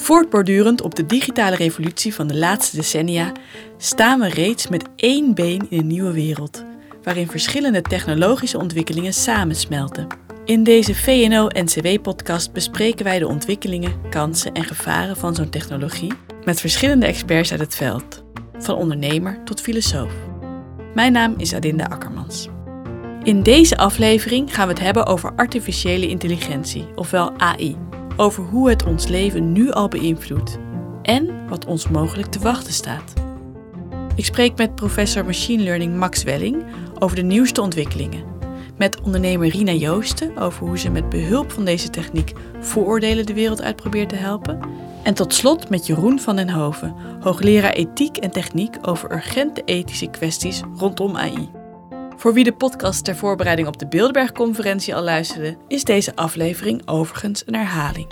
Voortbordurend op de digitale revolutie van de laatste decennia staan we reeds met één been in een nieuwe wereld, waarin verschillende technologische ontwikkelingen samensmelten. In deze VNO-NCW-podcast bespreken wij de ontwikkelingen, kansen en gevaren van zo'n technologie met verschillende experts uit het veld, van ondernemer tot filosoof. Mijn naam is Adinda Akkermans. In deze aflevering gaan we het hebben over artificiële intelligentie, ofwel AI over hoe het ons leven nu al beïnvloedt en wat ons mogelijk te wachten staat. Ik spreek met professor Machine Learning Max Welling over de nieuwste ontwikkelingen. Met ondernemer Rina Joosten over hoe ze met behulp van deze techniek vooroordelen de wereld uit probeert te helpen. En tot slot met Jeroen van den Hoven, hoogleraar ethiek en techniek over urgente ethische kwesties rondom AI. Voor wie de podcast ter voorbereiding op de Bilderberg-conferentie al luisterde, is deze aflevering overigens een herhaling.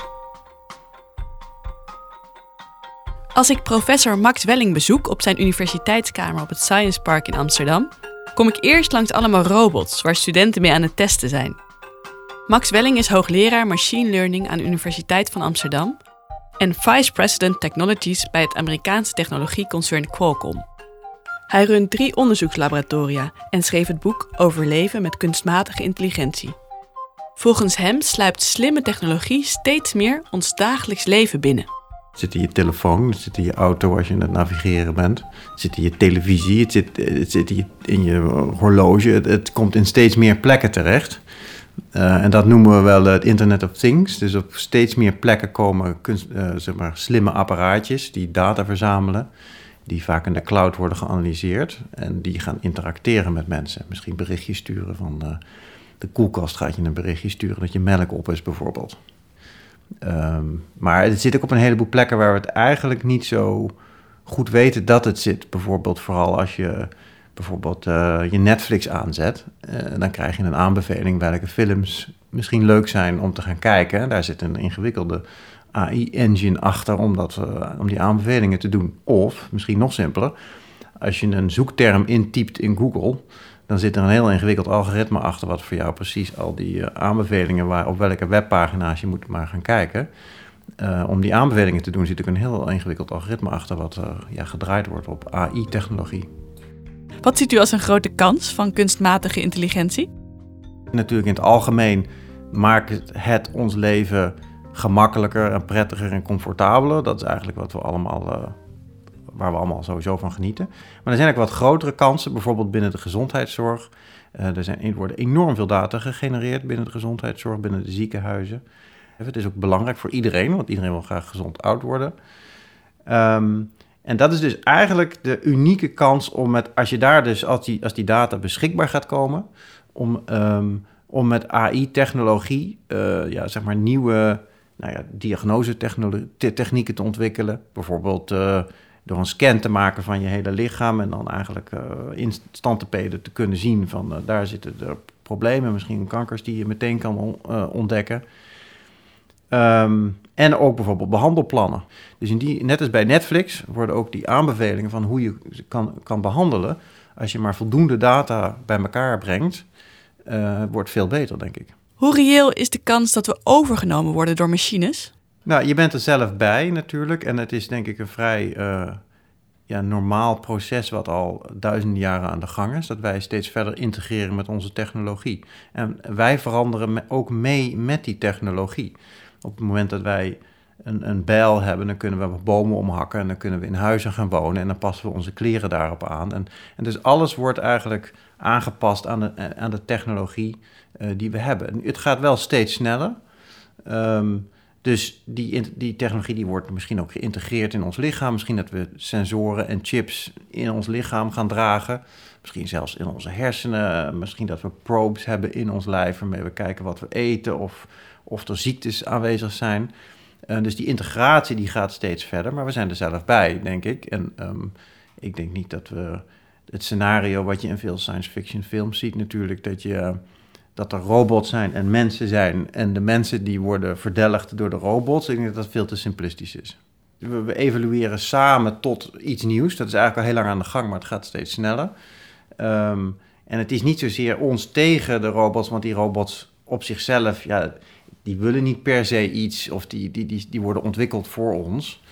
Als ik professor Max Welling bezoek op zijn universiteitskamer op het Science Park in Amsterdam, kom ik eerst langs allemaal robots waar studenten mee aan het testen zijn. Max Welling is hoogleraar Machine Learning aan de Universiteit van Amsterdam en Vice President Technologies bij het Amerikaanse technologieconcern Qualcomm. Hij runt drie onderzoekslaboratoria en schreef het boek Overleven met kunstmatige intelligentie. Volgens hem sluipt slimme technologie steeds meer ons dagelijks leven binnen. Het zit in je telefoon, het zit in je auto als je aan het navigeren bent. Het zit in je televisie, het zit, zit in je horloge. Het, komt in steeds meer plekken terecht. Uh, en dat noemen we wel het Internet of Things. Dus op steeds meer plekken komen uh, zeg maar, slimme apparaatjes die data verzamelen die vaak in de cloud worden geanalyseerd en die gaan interacteren met mensen. Misschien berichtjes sturen van de, de koelkast gaat je een berichtje sturen dat je melk op is bijvoorbeeld. Ehm, maar het zit ook op een heleboel plekken waar we het eigenlijk niet zo goed weten dat het zit. Bijvoorbeeld vooral als je bijvoorbeeld uh, je Netflix aanzet, uh, dan krijg je een aanbeveling welke films misschien leuk zijn om te gaan kijken. Daar zit een ingewikkelde AI-engine achter om, dat, uh, om die aanbevelingen te doen. Of, misschien nog simpeler, als je een zoekterm intypt in Google, dan zit er een heel ingewikkeld algoritme achter wat voor jou precies al die uh, aanbevelingen, waar, op welke webpagina's je moet maar gaan kijken. Uh, om die aanbevelingen te doen zit er een heel ingewikkeld algoritme achter wat ja, gedraaid wordt op AI-technologie. Wat ziet u als een grote kans van kunstmatige intelligentie? Natuurlijk in het algemeen maakt het ons leven gemakkelijker en prettiger en comfortabeler. Dat is eigenlijk wat we allemaal, uh, waar we allemaal sowieso van genieten. Maar er zijn ook wat grotere kansen, bijvoorbeeld binnen de gezondheidszorg. Uh, er, zijn, worden enorm veel data gegenereerd binnen de gezondheidszorg, binnen de ziekenhuizen. Het is ook belangrijk voor iedereen, want iedereen wil graag gezond oud worden. Um, en dat is dus eigenlijk de unieke kans om met, als je daar dus, als die, als die data beschikbaar gaat komen, om, um, om met AI-technologie, ja, zeg maar nieuwe nou ja, diagnosetechnieken te ontwikkelen. Bijvoorbeeld uh, door een scan te maken van je hele lichaam en dan eigenlijk uh, in standtepeden te kunnen zien van uh, daar zitten er problemen, misschien kankers die je meteen kan on, ontdekken. Um, en ook bijvoorbeeld behandelplannen. Dus in die, net als bij Netflix worden ook die aanbevelingen van hoe je kan, kan behandelen, als je maar voldoende data bij elkaar brengt, wordt veel beter, denk ik. Hoe reëel is de kans dat we overgenomen worden door machines? Nou, je bent er zelf bij natuurlijk. En het is denk ik een vrij uh, ja, normaal proces wat al duizenden jaren aan de gang is. Dat wij steeds verder integreren met onze technologie. En wij veranderen ook mee met die technologie. Op het moment dat wij een, een bijl hebben, dan kunnen we bomen omhakken en dan kunnen we in huizen gaan wonen en dan passen we onze kleren daarop aan. En, en dus alles wordt eigenlijk aangepast aan de, aan de technologie uh, die we hebben. Het gaat wel steeds sneller. Um, dus die, die technologie die wordt misschien ook geïntegreerd in ons lichaam. Misschien dat we sensoren en chips in ons lichaam gaan dragen. Misschien zelfs in onze hersenen. Misschien dat we probes hebben in ons lijf waarmee we kijken wat we eten of, of er ziektes aanwezig zijn. Uh, dus die integratie die gaat steeds verder, maar we zijn er zelf bij, denk ik. En um, ik denk niet dat we het scenario wat je in veel science fiction films ziet natuurlijk, dat je dat er robots zijn en mensen zijn. En de mensen die worden verdelgd door de robots. Ik denk dat dat veel te simplistisch is. We, we evolueren samen tot iets nieuws. Dat is eigenlijk al heel lang aan de gang, maar het gaat steeds sneller. Um, en het is niet zozeer ons tegen de robots, want die robots op zichzelf, ja, die willen niet per se iets of die, die, die, die worden ontwikkeld voor ons.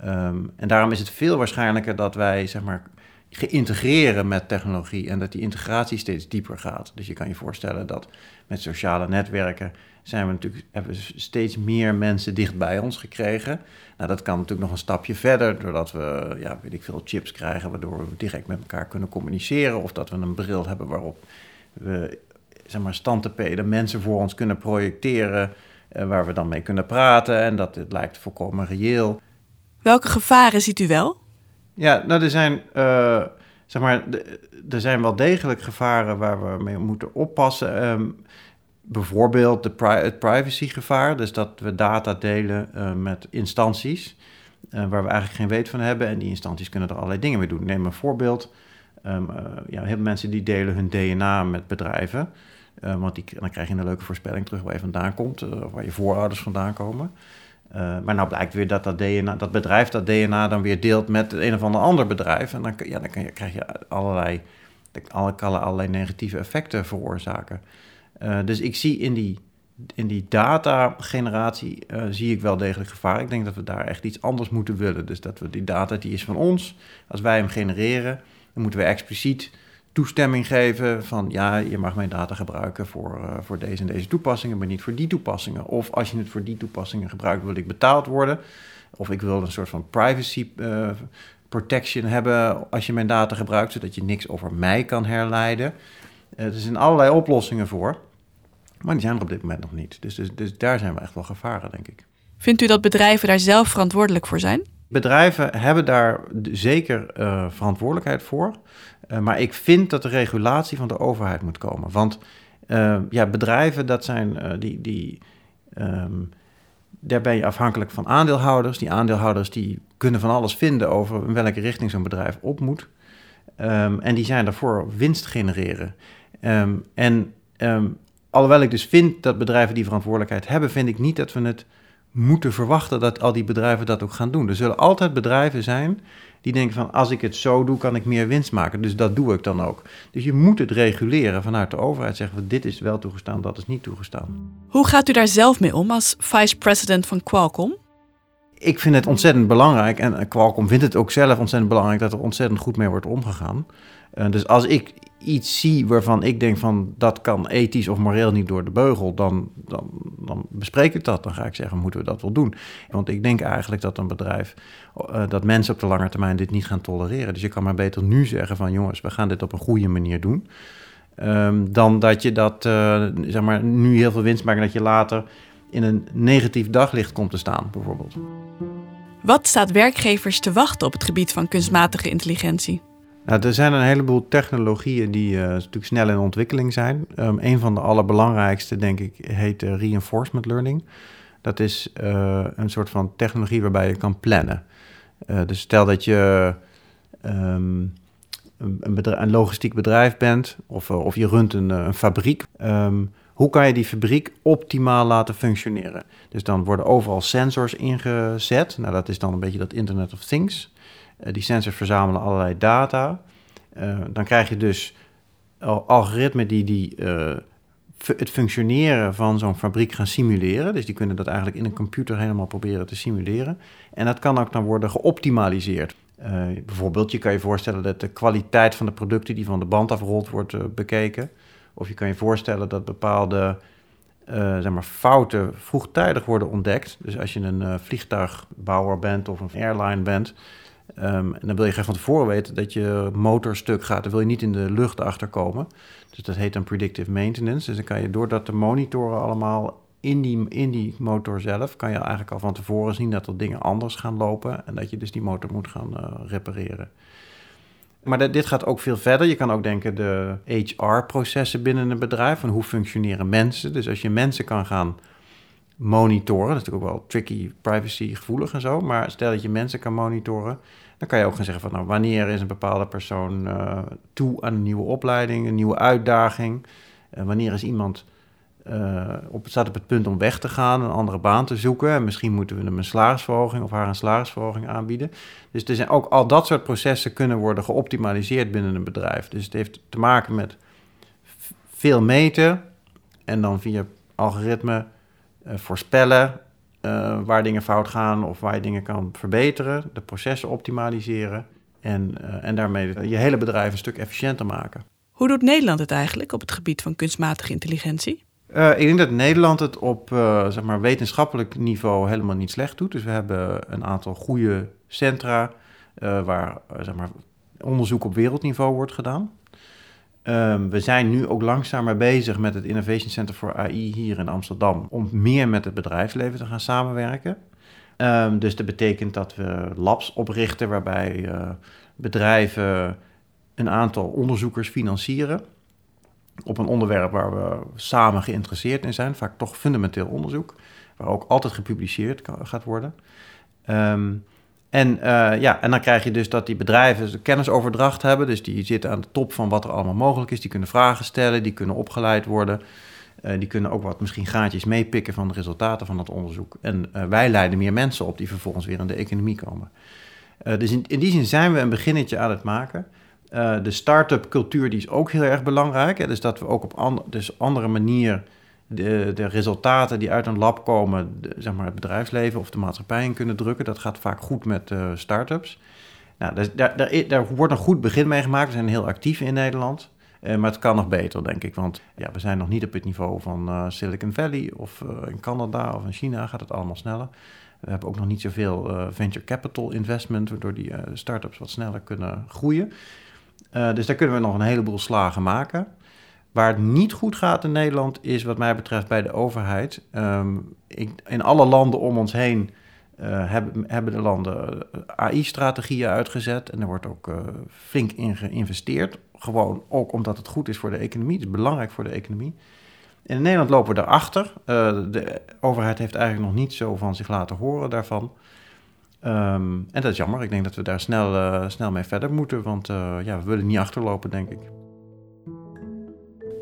Ehm, en daarom is het veel waarschijnlijker dat wij zeg maar, geïntegreren met technologie en dat die integratie steeds dieper gaat. Dus je kan je voorstellen dat met sociale netwerken zijn we natuurlijk, hebben we steeds meer mensen dicht bij ons gekregen. Nou, dat kan natuurlijk nog een stapje verder, doordat we, ja, weet ik veel, chips krijgen, waardoor we direct met elkaar kunnen communiceren. Of dat we een bril hebben waarop we, zeg maar, standtepeden mensen voor ons kunnen projecteren, eh, waar we dan mee kunnen praten. En dat het lijkt volkomen reëel. Welke gevaren ziet u wel? Ja, nou, er zijn, uh, zeg maar, er zijn wel degelijk gevaren waar we mee moeten oppassen. Um, bijvoorbeeld de pri het privacygevaar, dus dat we data delen uh, met instanties uh, waar we eigenlijk geen weet van hebben. En die instanties kunnen er allerlei dingen mee doen. Neem een voorbeeld. Um, ja, heel veel mensen die delen hun DNA met bedrijven. Want die, dan krijg je een leuke voorspelling terug waar je vandaan komt, of waar je voorouders vandaan komen. maar nou blijkt weer dat dat, DNA, dat bedrijf dat DNA dan weer deelt met een of ander ander bedrijf. En dan, ja, dan je, krijg je allerlei, allerlei, allerlei negatieve effecten veroorzaken. Dus ik zie in die, in die data-generatie zie ik wel degelijk gevaar. Ik denk dat we daar echt iets anders moeten willen. Dus dat we die data, die is van ons. Als wij hem genereren, dan moeten we expliciet toestemming geven van ja, je mag mijn data gebruiken voor, uh, voor deze en deze toepassingen, maar niet voor die toepassingen. Of als je het voor die toepassingen gebruikt, wil ik betaald worden. Of ik wil een soort van privacy uh, protection hebben als je mijn data gebruikt, zodat je niks over mij kan herleiden. Uh, er zijn allerlei oplossingen voor. Maar die zijn er op dit moment nog niet. Dus, dus, dus daar zijn we echt wel gevaren, denk ik. Vindt u dat bedrijven daar zelf verantwoordelijk voor zijn? Bedrijven hebben daar zeker uh, verantwoordelijkheid voor. Uh, maar ik vind dat de regulatie van de overheid moet komen. Want uh, ja, bedrijven, dat zijn die. die um, daar ben je afhankelijk van aandeelhouders. Die aandeelhouders die kunnen van alles vinden over in welke richting zo'n bedrijf op moet. Um, en die zijn daarvoor winst genereren. Um, en alhoewel ik dus vind dat bedrijven die verantwoordelijkheid hebben, vind ik niet dat we het moeten verwachten dat al die bedrijven dat ook gaan doen. Er zullen altijd bedrijven zijn die denken van als ik het zo doe, kan ik meer winst maken. Dus dat doe ik dan ook. Dus je moet het reguleren vanuit de overheid. Zeggen we dit is wel toegestaan, dat is niet toegestaan. Hoe gaat u daar zelf mee om als vice-president van Qualcomm? Ik vind het ontzettend belangrijk en Qualcomm vindt het ook zelf ontzettend belangrijk dat er ontzettend goed mee wordt omgegaan. Uh, dus als ik iets zie waarvan ik denk van dat kan ethisch of moreel niet door de beugel, dan, dan, dan bespreek ik dat. Dan ga ik zeggen, moeten we dat wel doen? Want ik denk eigenlijk dat een bedrijf, uh, dat mensen op de lange termijn dit niet gaan tolereren. Dus je kan maar beter nu zeggen van jongens, we gaan dit op een goede manier doen. Um, dan dat je dat, uh, zeg maar, nu heel veel winst maakt en dat je later in een negatief daglicht komt te staan, bijvoorbeeld. Wat staat werkgevers te wachten op het gebied van kunstmatige intelligentie? Nou, er zijn een heleboel technologieën die uh, natuurlijk snel in ontwikkeling zijn. Um, een van de allerbelangrijkste, denk ik, heet uh, reinforcement learning. Dat is uh, een soort van technologie waarbij je kan plannen. dus stel dat je um, een, een, logistiek bedrijf bent of, of je runt een, een fabriek. Um, hoe kan je die fabriek optimaal laten functioneren? Dus dan worden overal sensors ingezet. Nou, dat is dan een beetje dat Internet of Things. Uh, die sensors verzamelen allerlei data. Uh, dan krijg je dus algoritmen die, die uh, het functioneren van zo'n fabriek gaan simuleren. Dus die kunnen dat eigenlijk in een computer helemaal proberen te simuleren. En dat kan ook dan worden geoptimaliseerd. bijvoorbeeld, je kan je voorstellen dat de kwaliteit van de producten die van de band afrolt wordt bekeken. Of je kan je voorstellen dat bepaalde zeg maar, fouten vroegtijdig worden ontdekt. Dus als je een vliegtuigbouwer bent of een airline bent, um, en dan wil je graag van tevoren weten dat je motor stuk gaat. Dan wil je niet in de lucht achterkomen. Dus dat heet dan predictive maintenance. Dus dan kan je door dat te monitoren allemaal in die, in die motor zelf, kan je eigenlijk al van tevoren zien dat er dingen anders gaan lopen. En dat je dus die motor moet gaan uh, repareren. Maar dit gaat ook veel verder. Je kan ook denken de HR-processen binnen een bedrijf. Van hoe functioneren mensen? Dus als je mensen kan gaan monitoren, dat is natuurlijk ook wel tricky, privacy gevoelig en zo. Maar stel dat je mensen kan monitoren, dan kan je ook gaan zeggen van nou, wanneer is een bepaalde persoon uh, toe aan een nieuwe opleiding, een nieuwe uitdaging? Uh, wanneer is iemand uh, op, staat op het punt om weg te gaan, een andere baan te zoeken. En misschien moeten we hem een salarisverhoging of haar een salarisverhoging aanbieden. Dus er zijn ook al dat soort processen kunnen worden geoptimaliseerd binnen een bedrijf. Dus het heeft te maken met veel meten en dan via algoritme voorspellen waar dingen fout gaan of waar je dingen kan verbeteren, de processen optimaliseren en, en daarmee je hele bedrijf een stuk efficiënter maken. Hoe doet Nederland het eigenlijk op het gebied van kunstmatige intelligentie? Uh, ik denk dat Nederland het op uh, zeg maar wetenschappelijk niveau helemaal niet slecht doet. Dus we hebben een aantal goede centra uh, waar zeg maar, onderzoek op wereldniveau wordt gedaan. Um, we zijn nu ook langzamer bezig met het Innovation Center for AI hier in Amsterdam om meer met het bedrijfsleven te gaan samenwerken. Um, dus dat betekent dat we labs oprichten waarbij bedrijven een aantal onderzoekers financieren op een onderwerp waar we samen geïnteresseerd in zijn, vaak toch fundamenteel onderzoek, waar ook altijd gepubliceerd gaat worden. Um, en, uh, ja, en dan krijg je dus dat die bedrijven kennisoverdracht hebben, dus die zitten aan de top van wat er allemaal mogelijk is, die kunnen vragen stellen, die kunnen opgeleid worden. Uh, die kunnen ook wat misschien gaatjes meepikken van de resultaten van dat onderzoek. En uh, wij leiden meer mensen op die vervolgens weer in de economie komen. dus in, in die zin zijn we een beginnetje aan het maken. De start-up cultuur die is ook heel erg belangrijk. Hè? Dus dat we ook op and dus andere manier de, de resultaten die uit een lab komen, zeg maar het bedrijfsleven of de maatschappij in kunnen drukken. Dat gaat vaak goed met uh, start-ups. Nou, daar, daar, wordt een goed begin mee gemaakt. We zijn heel actief in Nederland. Uh, maar het kan nog beter, denk ik. Want ja, we zijn nog niet op het niveau van uh, Silicon Valley of in Canada of in China gaat het allemaal sneller. We hebben ook nog niet zoveel venture capital investment, waardoor die start-ups wat sneller kunnen groeien. Dus daar kunnen we nog een heleboel slagen maken. Waar het niet goed gaat in Nederland is wat mij betreft bij de overheid. Um, ik, in alle landen om ons heen uh, hebben, hebben de landen AI-strategieën uitgezet. En er wordt ook uh, flink in geïnvesteerd. Gewoon ook omdat het goed is voor de economie. Het is belangrijk voor de economie. in Nederland lopen we daarachter. de overheid heeft eigenlijk nog niet zo van zich laten horen daarvan. Um, en dat is jammer. Ik denk dat we daar snel, uh, snel mee verder moeten. Want uh, ja, we willen niet achterlopen, denk ik.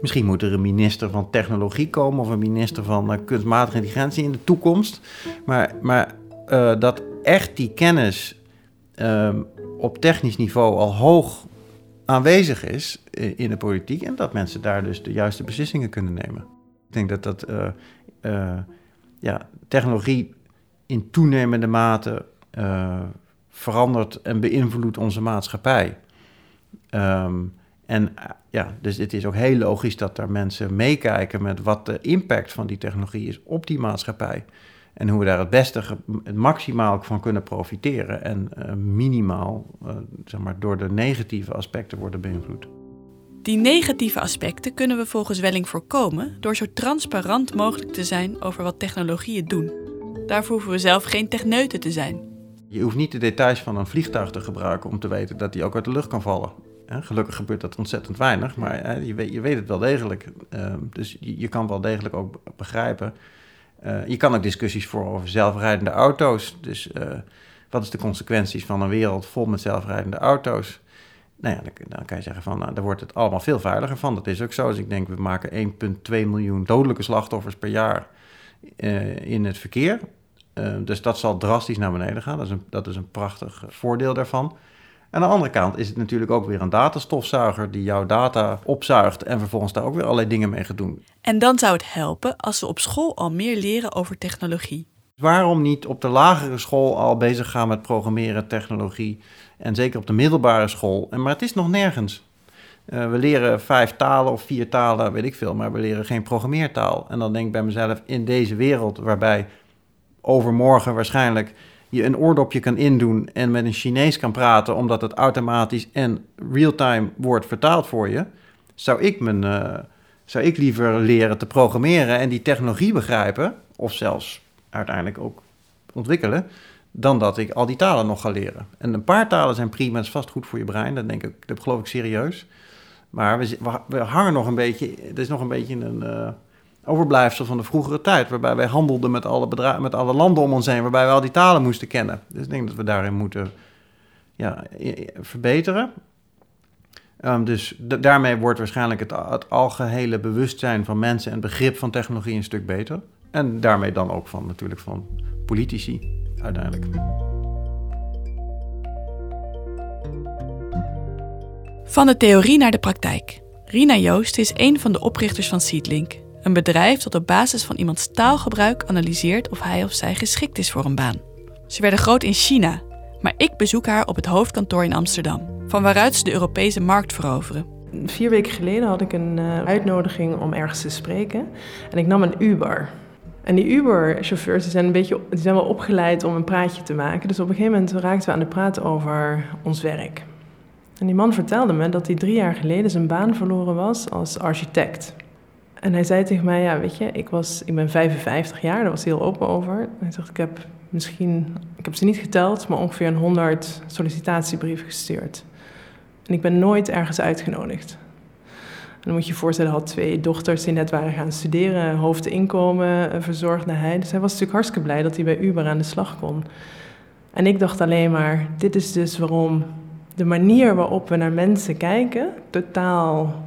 Misschien moet er een minister van technologie komen of een minister van uh, kunstmatige intelligentie in de toekomst. Maar, maar dat echt die kennis um, op technisch niveau al hoog aanwezig is in de politiek. En dat mensen daar dus de juiste beslissingen kunnen nemen. Ik denk dat dat ja, technologie in toenemende mate verandert en beïnvloedt onze maatschappij. Um, en uh, ja, dus het is ook heel logisch dat er mensen meekijken met wat de impact van die technologie is op die maatschappij. En hoe we daar het beste, het maximaal van kunnen profiteren. En uh, minimaal, zeg maar, door de negatieve aspecten worden beïnvloed. Die negatieve aspecten kunnen we volgens Welling voorkomen door zo transparant mogelijk te zijn over wat technologieën doen. Daarvoor hoeven we zelf geen techneuten te zijn. Je hoeft niet de details van een vliegtuig te gebruiken om te weten dat die ook uit de lucht kan vallen. Gelukkig gebeurt dat ontzettend weinig, maar je weet, je weet het wel degelijk. Ehm, dus je kan wel degelijk ook begrijpen. Eh, je kan ook discussies voeren over zelfrijdende auto's. Dus uh, wat is de consequenties van een wereld vol met zelfrijdende auto's? Nou ja, dan, kan je zeggen van, nou, daar wordt het allemaal veel veiliger van. Dat is ook zo. Dus ik denk, we maken 1,2 miljoen dodelijke slachtoffers per jaar uh, in het verkeer. Ehm, dus dat zal drastisch naar beneden gaan. Dat is, dat is een prachtig voordeel daarvan. Aan de andere kant is het natuurlijk ook weer een datastofzuiger die jouw data opzuigt en vervolgens daar ook weer allerlei dingen mee gaat doen. En dan zou het helpen als we op school al meer leren over technologie. Waarom niet op de lagere school al bezig gaan met programmeren, technologie en zeker op de middelbare school? En, maar het is nog nergens. Uh, we leren vijf talen of vier talen, weet ik veel, maar we leren geen programmeertaal. En dan denk ik bij mezelf, in deze wereld waarbij overmorgen waarschijnlijk je een oordopje kan indoen en met een Chinees kan praten, omdat het automatisch en real-time wordt vertaald voor je, zou ik, mijn, uh, zou ik liever leren te programmeren en die technologie begrijpen, of zelfs uiteindelijk ook ontwikkelen, dan dat ik al die talen nog ga leren. En een paar talen zijn prima, dat is vast goed voor je brein, dat denk ik, dat geloof ik serieus. Maar we, we hangen nog een beetje, het is nog een beetje een. Uh, overblijfsel van de vroegere tijd. Waarbij wij handelden met alle, met alle landen om ons heen. Waarbij we al die talen moesten kennen. Dus ik denk dat we daarin moeten ja, verbeteren. Um, dus daarmee wordt waarschijnlijk het, het algehele bewustzijn van mensen en begrip van technologie een stuk beter. En daarmee dan ook van natuurlijk van politici uiteindelijk. Van de theorie naar de praktijk. Rina Joost is een van de oprichters van Seedlink Een bedrijf dat op basis van iemands taalgebruik analyseert of hij of zij geschikt is voor een baan. Ze werden groot in China, maar ik bezoek haar op het hoofdkantoor in Amsterdam, van waaruit ze de Europese markt veroveren. Vier weken geleden had ik een uh, uitnodiging om ergens te spreken en ik nam een Uber. En die Uber-chauffeurs zijn, een beetje, die zijn wel opgeleid om een praatje te maken. Dus op een gegeven moment raakten we aan de praat over ons werk. En die man vertelde me dat hij drie jaar geleden zijn baan verloren was als architect. En hij zei tegen mij, ja, weet je, ik, was, ik ben 55 jaar, daar was hij heel open over. Hij zegt, ik heb misschien, ik heb ze niet geteld, maar ongeveer een 100 sollicitatiebrieven gestuurd. En ik ben nooit ergens uitgenodigd. En dan moet je je voorstellen, hij had twee dochters die net waren gaan studeren, hoofdinkomen eh, verzorgde hij. Dus hij was natuurlijk hartstikke blij dat hij bij Uber aan de slag kon. En ik dacht alleen maar, dit is dus waarom de manier waarop we naar mensen kijken totaal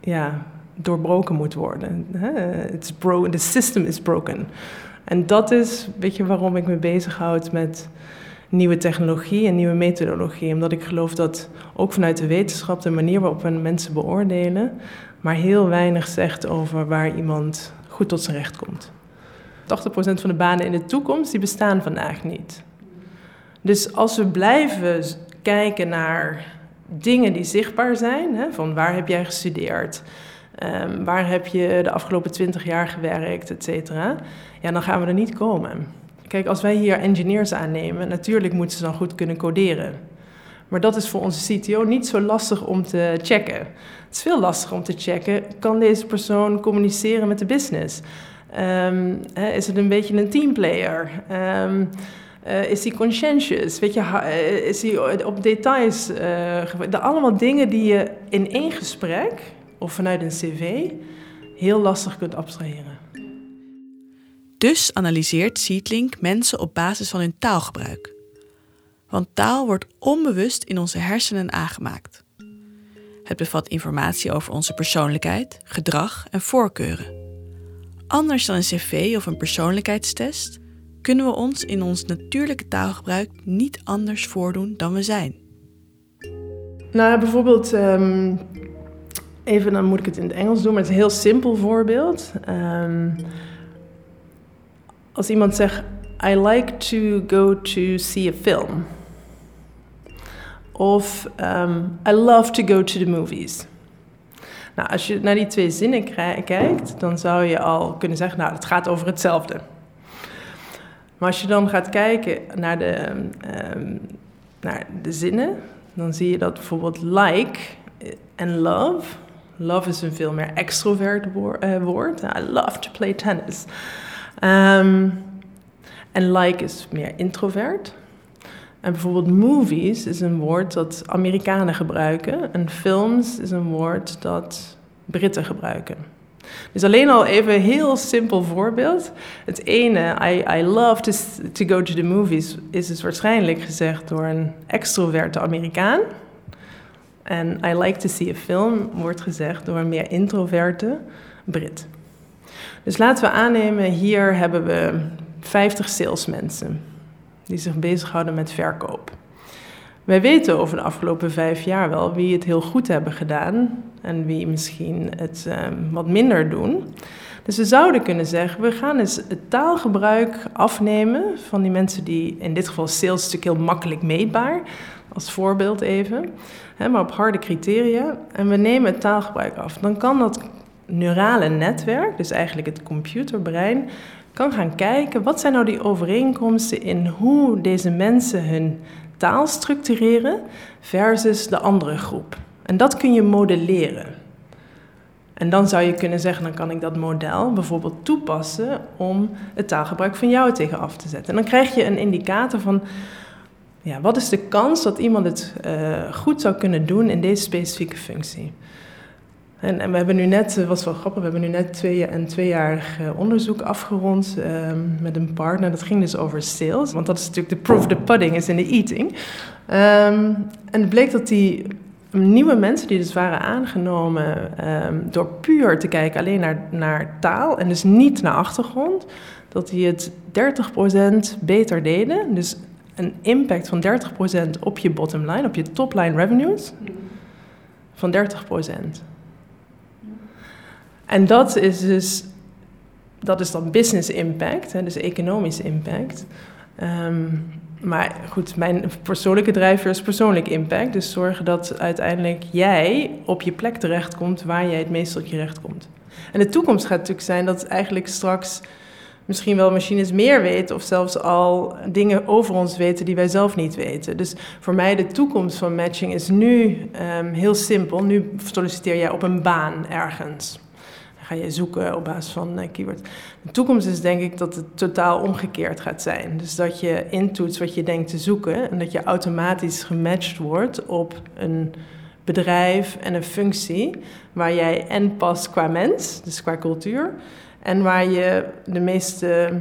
ja, doorbroken moet worden. It's broken, the system is broken. En dat is weet je, waarom ik me bezighoud met nieuwe technologie en nieuwe methodologie. Omdat ik geloof dat ook vanuit de wetenschap de manier waarop we mensen beoordelen, maar heel weinig zegt over waar iemand goed tot zijn recht komt. 80% van de banen in de toekomst die bestaan vandaag niet. Dus als we blijven kijken naar dingen die zichtbaar zijn, hè, van waar heb jij gestudeerd, um, waar heb je de afgelopen 20 jaar gewerkt, et cetera, ja, dan gaan we er niet komen. Kijk, als wij hier engineers aannemen, natuurlijk moeten ze dan goed kunnen coderen. Maar dat is voor onze CTO niet zo lastig om te checken. Het is veel lastiger om te checken, kan deze persoon communiceren met de business? Um, is het een beetje een teamplayer? Um, uh, is hij conscientious? Weet je, uh, is hij op details? Uh, allemaal dingen die je in één gesprek of vanuit een cv heel lastig kunt abstraheren. Dus analyseert Seedlink mensen op basis van hun taalgebruik. Want taal wordt onbewust in onze hersenen aangemaakt. Het bevat informatie over onze persoonlijkheid, gedrag en voorkeuren. Anders dan een cv of een persoonlijkheidstest kunnen we ons in ons natuurlijke taalgebruik niet anders voordoen dan we zijn. Nou, bijvoorbeeld, um, even dan moet ik het in het Engels doen, maar het is een heel simpel voorbeeld. Um, als iemand zegt, I like to go to see a film. Of um, I love to go to the movies. Nou, als je naar die twee zinnen kijkt, dan zou je al kunnen zeggen, nou, het gaat over hetzelfde. Maar als je dan gaat kijken naar de, um, naar de zinnen, dan zie je dat bijvoorbeeld like en love. Love is een veel meer extrovert eh, woord. I love to play tennis. Um, en like is meer introvert. En bijvoorbeeld movies is een woord dat Amerikanen gebruiken. En films is een woord dat Britten gebruiken. Dus alleen al even een heel simpel voorbeeld. Het ene, I, I love to, to go to the movies, is dus waarschijnlijk gezegd door een extroverte Amerikaan. En I like to see a film wordt gezegd door een meer introverte Brit. Dus laten we aannemen, hier hebben we 50 salesmensen die zich bezighouden met verkoop. Wij weten over de afgelopen vijf jaar wel wie het heel goed hebben gedaan en wie misschien het um, wat minder doen. Dus we zouden kunnen zeggen, we gaan eens het taalgebruik afnemen van die mensen die, in dit geval sales natuurlijk heel makkelijk meetbaar, als voorbeeld even, hè, maar op harde criteria. En we nemen het taalgebruik af. Dan kan dat neurale netwerk, dus eigenlijk het computerbrein, kan gaan kijken wat zijn nou die overeenkomsten in hoe deze mensen hun taal structureren versus de andere groep. En dat kun je modelleren. En dan zou je kunnen zeggen, dan kan ik dat model bijvoorbeeld toepassen om het taalgebruik van jou tegen af te zetten. En dan krijg je een indicator van, ja, wat is de kans dat iemand het uh, goed zou kunnen doen in deze specifieke functie? En, we hebben nu net, het was wel grappig, we hebben nu net twee, een tweejarig onderzoek afgerond um, met een partner. Dat ging dus over sales, want dat is natuurlijk de proof the pudding is in the eating. Um, en het bleek dat die nieuwe mensen die dus waren aangenomen um, door puur te kijken alleen naar, naar taal en dus niet naar achtergrond, dat die het 30% beter deden. Dus een impact van 30% op je bottom line, op je top line revenues, van 30%. En dat is dus, dat is dan business impact, dus economische impact. Ehm, maar goed, mijn persoonlijke drijver is persoonlijk impact. Dus zorgen dat uiteindelijk jij op je plek terechtkomt waar jij het meest op je recht komt. En de toekomst gaat natuurlijk zijn dat eigenlijk straks misschien wel machines meer weten of zelfs al dingen over ons weten die wij zelf niet weten. Dus voor mij de toekomst van matching is nu um, heel simpel. Nu solliciteer jij op een baan ergens. Ga je zoeken op basis van uh, keywords. De toekomst is denk ik dat het totaal omgekeerd gaat zijn. Dus dat je intoets wat je denkt te zoeken en dat je automatisch gematcht wordt op een bedrijf en een functie waar jij en past qua mens, dus qua cultuur, en waar je de meeste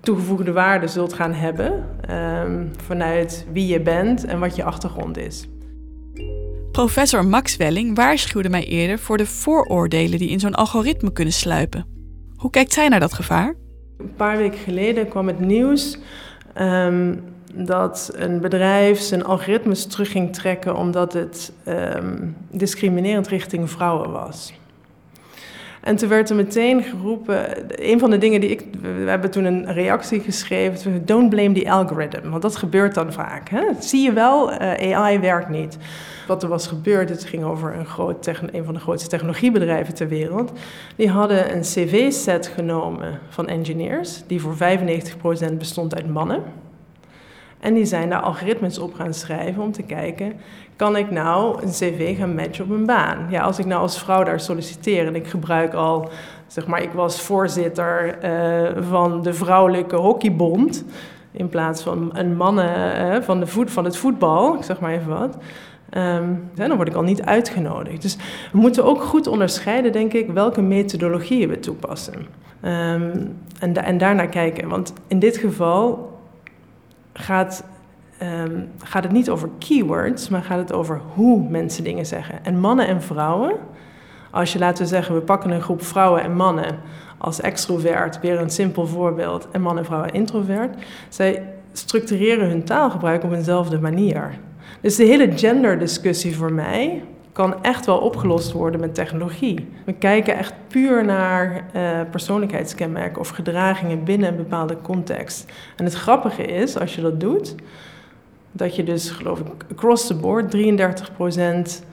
toegevoegde waarde zult gaan hebben um, vanuit wie je bent en wat je achtergrond is. Professor Max Welling waarschuwde mij eerder voor de vooroordelen die in zo'n algoritme kunnen sluipen. Hoe kijkt zij naar dat gevaar? Een paar weken geleden kwam het nieuws um, dat een bedrijf zijn algoritmes terug ging trekken omdat het um, discriminerend richting vrouwen was. En toen werd er meteen geroepen, een van de dingen die ik, we hebben toen een reactie geschreven, don't blame the algorithm, want dat gebeurt dan vaak. Hè? Zie je wel, uh, AI werkt niet. Wat er was gebeurd, het ging over een, groot een van de grootste technologiebedrijven ter wereld. Die hadden een cv-set genomen van engineers, die voor 95% bestond uit mannen. En die zijn daar algoritmes op gaan schrijven om te kijken, kan ik nou een cv gaan matchen op een baan? Ja, als ik nou als vrouw daar solliciteer en ik gebruik al, zeg maar, ik was voorzitter uh, van de Vrouwelijke Hockeybond, in plaats van een mannen uh, van, de voet, van het voetbal, ik zeg maar even wat. Ja, dan word ik al niet uitgenodigd. Dus we moeten ook goed onderscheiden, denk ik, welke methodologieën we toepassen. Um, en, da en daarnaar kijken. Want in dit geval gaat, um, gaat het niet over keywords, maar gaat het over hoe mensen dingen zeggen. En mannen en vrouwen, als je laten we zeggen, we pakken een groep vrouwen en mannen als extrovert, weer een simpel voorbeeld, en mannen en vrouwen introvert, zij structureren hun taalgebruik op eenzelfde manier. Dus de hele genderdiscussie voor mij kan echt wel opgelost worden met technologie. We kijken echt puur naar uh, persoonlijkheidskenmerken of gedragingen binnen een bepaalde context. En het grappige is, als je dat doet, dat je dus, geloof ik, across the board 33%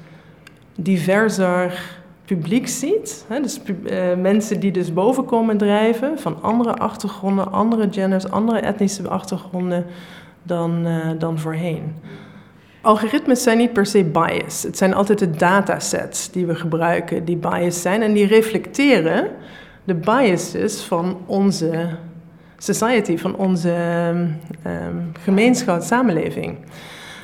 diverser publiek ziet. Hè? Dus uh, mensen die dus boven komen drijven van andere achtergronden, andere genders, andere etnische achtergronden dan, uh, dan voorheen. Algoritmes zijn niet per se bias. Het zijn altijd de datasets die we gebruiken die bias zijn. En die reflecteren de biases van onze society, van onze um, gemeenschap, samenleving.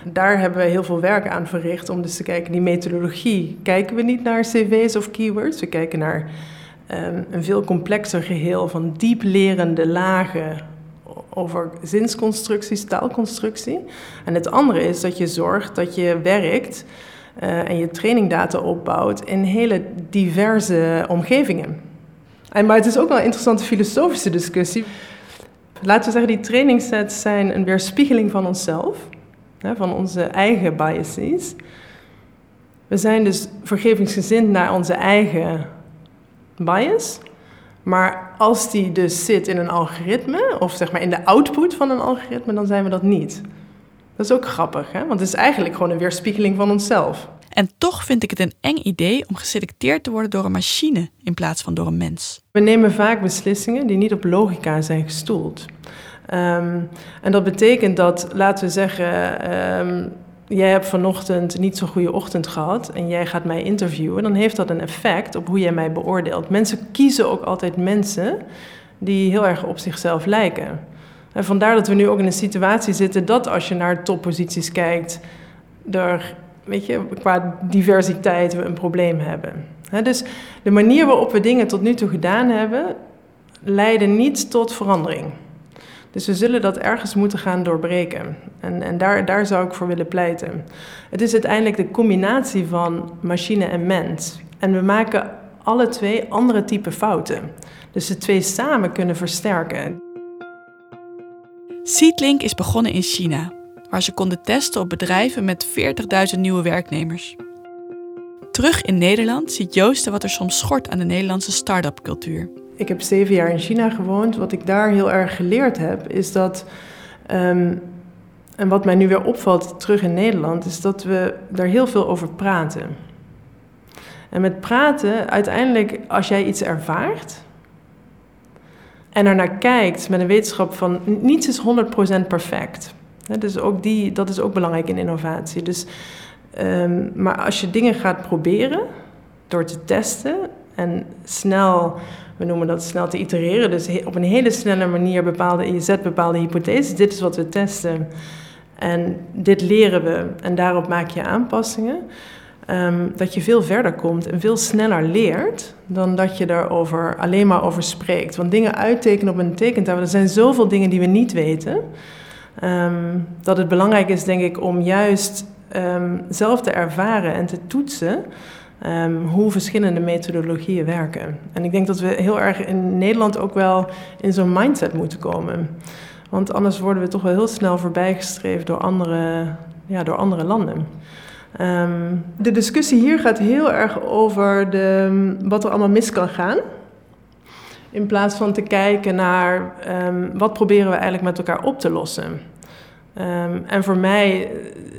Daar hebben we heel veel werk aan verricht om dus te kijken, die methodologie. Kijken we niet naar cv's of keywords, we kijken naar um, een veel complexer geheel van diep lerende lagen over zinsconstructies, taalconstructie. En het andere is dat je zorgt dat je werkt uh, en je trainingdata opbouwt in hele diverse omgevingen. En, maar het is ook wel een interessante filosofische discussie. Laten we zeggen, die trainingssets zijn een weerspiegeling van onszelf, hè, van onze eigen biases. We zijn dus vergevingsgezind naar onze eigen bias. Maar als die dus zit in een algoritme, of zeg maar in de output van een algoritme, dan zijn we dat niet. Dat is ook grappig, hè? want het is eigenlijk gewoon een weerspiegeling van onszelf. En toch vind ik het een eng idee om geselecteerd te worden door een machine in plaats van door een mens. We nemen vaak beslissingen die niet op logica zijn gestoeld. Um, en dat betekent dat, laten we zeggen, um, jij hebt vanochtend niet zo'n goede ochtend gehad en jij gaat mij interviewen, dan heeft dat een effect op hoe jij mij beoordeelt. Mensen kiezen ook altijd mensen die heel erg op zichzelf lijken. En vandaar dat we nu ook in een situatie zitten dat als je naar topposities kijkt, er, weet je, qua diversiteit we een probleem hebben. dus de manier waarop we dingen tot nu toe gedaan hebben, leiden niet tot verandering. Dus we zullen dat ergens moeten gaan doorbreken. En, en daar, daar zou ik voor willen pleiten. Het is uiteindelijk de combinatie van machine en mens. En we maken alle twee andere type fouten. Dus de twee samen kunnen versterken. Seedlink is begonnen in China, waar ze konden testen op bedrijven met 40.000 nieuwe werknemers. Terug in Nederland ziet Joosten wat er soms schort aan de Nederlandse start-up cultuur. Ik heb zeven jaar in China gewoond. Wat ik daar heel erg geleerd heb, is dat. ehm, en wat mij nu weer opvalt terug in Nederland, is dat we daar heel veel over praten. En met praten, uiteindelijk, als jij iets ervaart en ernaar kijkt met een wetenschap van niets is 100% perfect. Dus ook die, dat is ook belangrijk in innovatie. Dus, ehm, maar als je dingen gaat proberen door te testen en snel, we noemen dat snel te itereren, dus op een hele snelle manier bepaalde, je zet bepaalde hypotheses, dit is wat we testen en dit leren we en daarop maak je aanpassingen. Ehm, dat je veel verder komt en veel sneller leert dan dat je daarover alleen maar over spreekt. Want dingen uittekenen op een tekentafel, er zijn zoveel dingen die we niet weten. Ehm, dat het belangrijk is, denk ik, om juist ehm, zelf te ervaren en te toetsen ehm, hoe verschillende methodologieën werken. En ik denk dat we heel erg in Nederland ook wel in zo'n mindset moeten komen. Want anders worden we toch wel heel snel voorbijgestreefd door andere, ja, door andere landen. Ehm, de discussie hier gaat heel erg over de, wat er allemaal mis kan gaan. In plaats van te kijken naar ehm, wat proberen we eigenlijk met elkaar op te lossen. Ehm, en voor mij,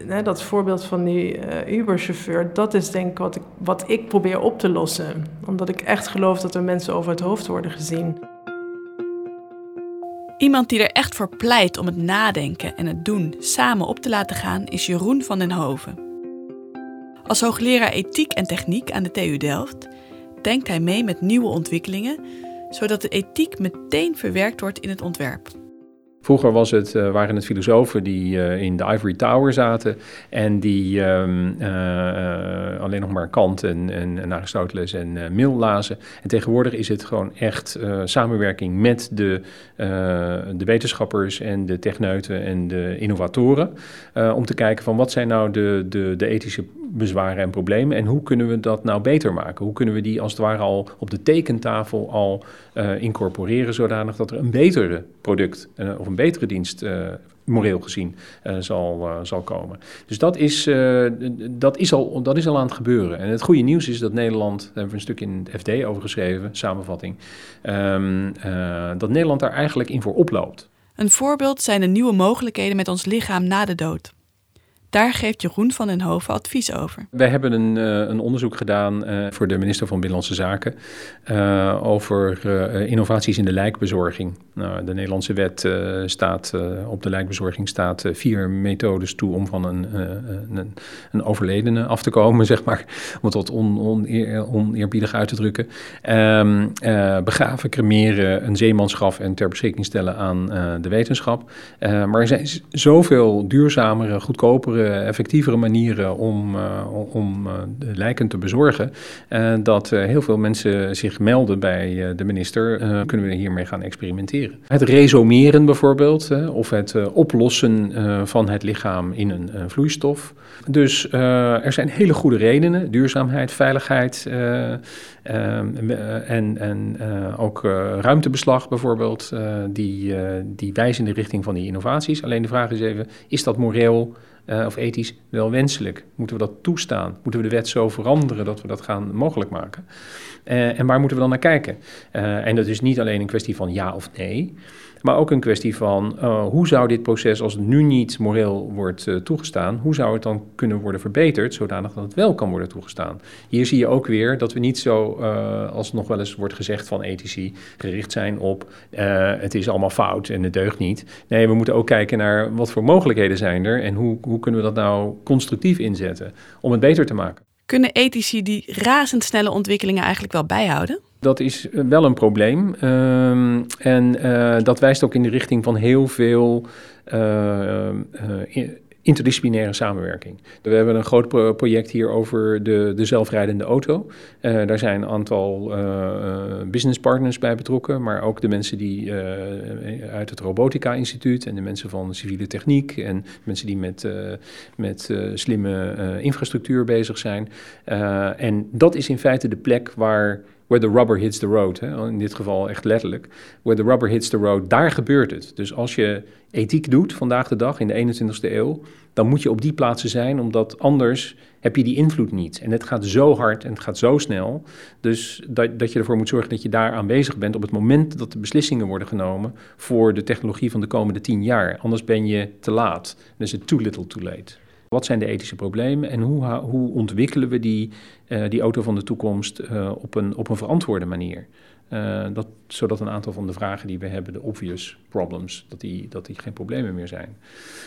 eh, dat voorbeeld van die eh, Uber-chauffeur, dat is denk ik wat, ik wat ik probeer op te lossen. Omdat ik echt geloof dat er mensen over het hoofd worden gezien. Iemand die er echt voor pleit om het nadenken en het doen samen op te laten gaan is Jeroen van den Hoven. Als hoogleraar ethiek en techniek aan de TU Delft denkt hij mee met nieuwe ontwikkelingen, zodat de ethiek meteen verwerkt wordt in het ontwerp. Vroeger was het, uh, waren het filosofen die uh, in de Ivory Tower zaten en die um, uh, alleen nog maar Kant en, en, en Aristoteles en Mill lazen. En tegenwoordig is het gewoon echt samenwerking met de, de wetenschappers en de techneuten en de innovatoren. om te kijken van wat zijn nou de, de, de ethische bezwaren en problemen en hoe kunnen we dat nou beter maken? Hoe kunnen we die als het ware al op de tekentafel al incorporeren zodanig dat er een betere product of een betere dienst, uh, moreel gezien, zal, zal komen. Dus dat is, dat, is al, dat is al aan het gebeuren. En het goede nieuws is dat Nederland, daar hebben we een stuk in het FD over geschreven, samenvatting, um, dat Nederland daar eigenlijk in voor oploopt. Een voorbeeld zijn de nieuwe mogelijkheden met ons lichaam na de dood. Daar geeft Jeroen van den Hoven advies over. Wij hebben een, uh, een onderzoek gedaan uh, voor de minister van Binnenlandse Zaken uh, over innovaties in de lijkbezorging. Nou, de Nederlandse wet staat op de lijkbezorging staat vier methodes toe om van een, een, een, overledene af te komen, zeg maar, om het wat on, oneer, oneerbiedig uit te drukken. Um, begraven, cremeren, een zeemansgraf en ter beschikking stellen aan de wetenschap. maar er zijn zoveel duurzamere, goedkopere effectievere manieren om, uh, om uh, de lijken te bezorgen. Uh, dat heel veel mensen zich melden bij de minister. kunnen we hiermee gaan experimenteren. Het resomeren bijvoorbeeld, of het oplossen van het lichaam in een vloeistof. Dus er zijn hele goede redenen. Duurzaamheid, veiligheid en, en ook ruimtebeslag bijvoorbeeld. die, die wijzen in de richting van die innovaties. Alleen de vraag is even, is dat moreel uh, of ethisch wel wenselijk? Moeten we dat toestaan? Moeten we de wet zo veranderen dat we dat gaan mogelijk maken? Uh, en waar moeten we dan naar kijken? Uh, en dat is niet alleen een kwestie van ja of nee, maar ook een kwestie van hoe zou dit proces, als het nu niet moreel wordt toegestaan, hoe zou het dan kunnen worden verbeterd zodanig dat het wel kan worden toegestaan? Hier zie je ook weer dat we niet zo, als nog wel eens wordt gezegd van ethici, gericht zijn op het is allemaal fout en het deugt niet. Nee, we moeten ook kijken naar wat voor mogelijkheden zijn er en hoe kunnen we dat nou constructief inzetten om het beter te maken. Kunnen ethici die razendsnelle ontwikkelingen eigenlijk wel bijhouden? Dat is wel een probleem. Um, en uh, dat wijst ook in de richting van heel veel uh, uh, interdisciplinaire samenwerking. We hebben een groot pro project hier over de, de zelfrijdende auto. Uh, daar zijn een aantal uh, business partners bij betrokken, maar ook de mensen die uh, uit het Robotica Instituut en de mensen van civiele techniek en mensen die met, met slimme infrastructuur bezig zijn. en dat is in feite de plek waar where the rubber hits the road, hè, in dit geval echt letterlijk, where the rubber hits the road, daar gebeurt het. Dus als je ethiek doet vandaag de dag in de 21ste eeuw, dan moet je op die plaatsen zijn, omdat anders heb je die invloed niet. En het gaat zo hard en het gaat zo snel, dus dat, dat je ervoor moet zorgen dat je daar aanwezig bent op het moment dat de beslissingen worden genomen voor de technologie van de komende tien jaar. Anders ben je te laat. Dan is het too little too late. Wat zijn de ethische problemen en hoe, hoe ontwikkelen we die, uh, die auto van de toekomst uh, op, een, op een verantwoorde manier? Uh, dat, zodat een aantal van de vragen die we hebben, de obvious problems, dat die, dat die geen problemen meer zijn.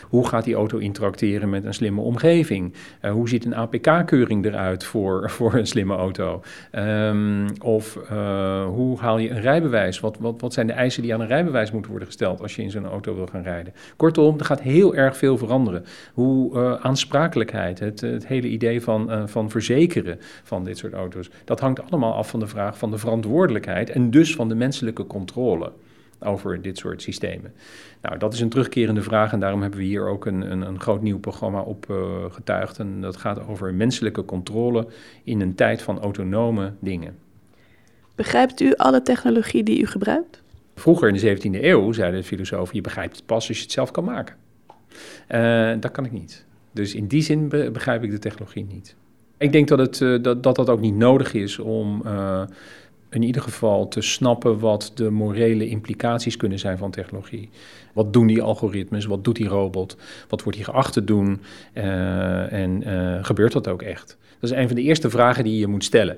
Hoe gaat die auto interacteren met een slimme omgeving? Uh, hoe ziet een APK-keuring eruit voor, voor een slimme auto? Um, of uh, hoe haal je een rijbewijs? Wat, wat, wat zijn de eisen die aan een rijbewijs moeten worden gesteld als je in zo'n auto wil gaan rijden? Kortom, er gaat heel erg veel veranderen. Hoe aansprakelijkheid, het, het hele idee van, van verzekeren van dit soort auto's, dat hangt allemaal af van de vraag van de verantwoordelijkheid en dus van de menselijke controle over dit soort systemen. Nou, dat is een terugkerende vraag en daarom hebben we hier ook een, een, een groot nieuw programma op uh, getuigd. En dat gaat over menselijke controle in een tijd van autonome dingen. Begrijpt u alle technologie die u gebruikt? Vroeger in de 17e eeuw zeiden de filosofen, je begrijpt het pas als je het zelf kan maken. Uh, dat kan ik niet. Dus in die zin be begrijp ik de technologie niet. Ik denk dat, het, uh, dat, dat dat ook niet nodig is om in ieder geval te snappen wat de morele implicaties kunnen zijn van technologie. Wat doen die algoritmes? Wat doet die robot? Wat wordt hij geacht te doen? Uh, en uh, gebeurt dat ook echt? Dat is een van de eerste vragen die je moet stellen.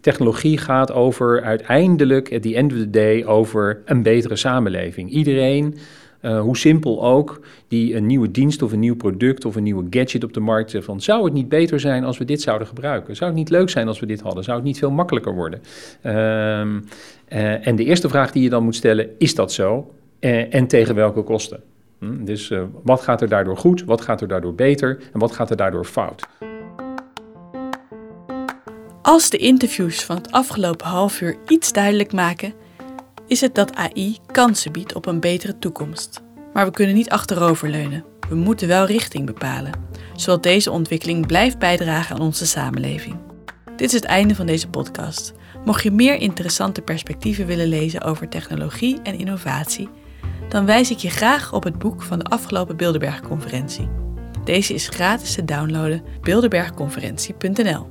Technologie gaat over uiteindelijk, at the end of the day, over een betere samenleving. Iedereen uh, hoe simpel ook, die een nieuwe dienst of een nieuw product of een nieuwe gadget op de markt zegt van zou het niet beter zijn als we dit zouden gebruiken? Zou het niet leuk zijn als we dit hadden? Zou het niet veel makkelijker worden? Uh, uh, en de eerste vraag die je dan moet stellen, is dat zo? Eh, en tegen welke kosten? Hm? Dus eh, wat gaat er daardoor goed? Wat gaat er daardoor beter? En wat gaat er daardoor fout? Als de interviews van het afgelopen half uur iets duidelijk maken, is het dat AI kansen biedt op een betere toekomst. Maar we kunnen niet achteroverleunen. We moeten wel richting bepalen, zodat deze ontwikkeling blijft bijdragen aan onze samenleving. Dit is het einde van deze podcast. Mocht je meer interessante perspectieven willen lezen over technologie en innovatie, dan wijs ik je graag op het boek van de afgelopen Bilderberg-conferentie. Deze is gratis te downloaden bilderbergconferentie.nl.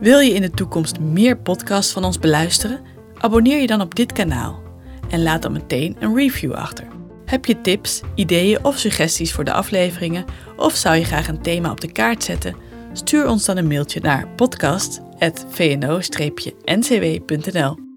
Wil je in de toekomst meer podcasts van ons beluisteren? Abonneer je dan op dit kanaal en laat dan meteen een review achter. Heb je tips, ideeën of suggesties voor de afleveringen of zou je graag een thema op de kaart zetten? Stuur ons dan een mailtje naar podcast@vno-ncw.nl.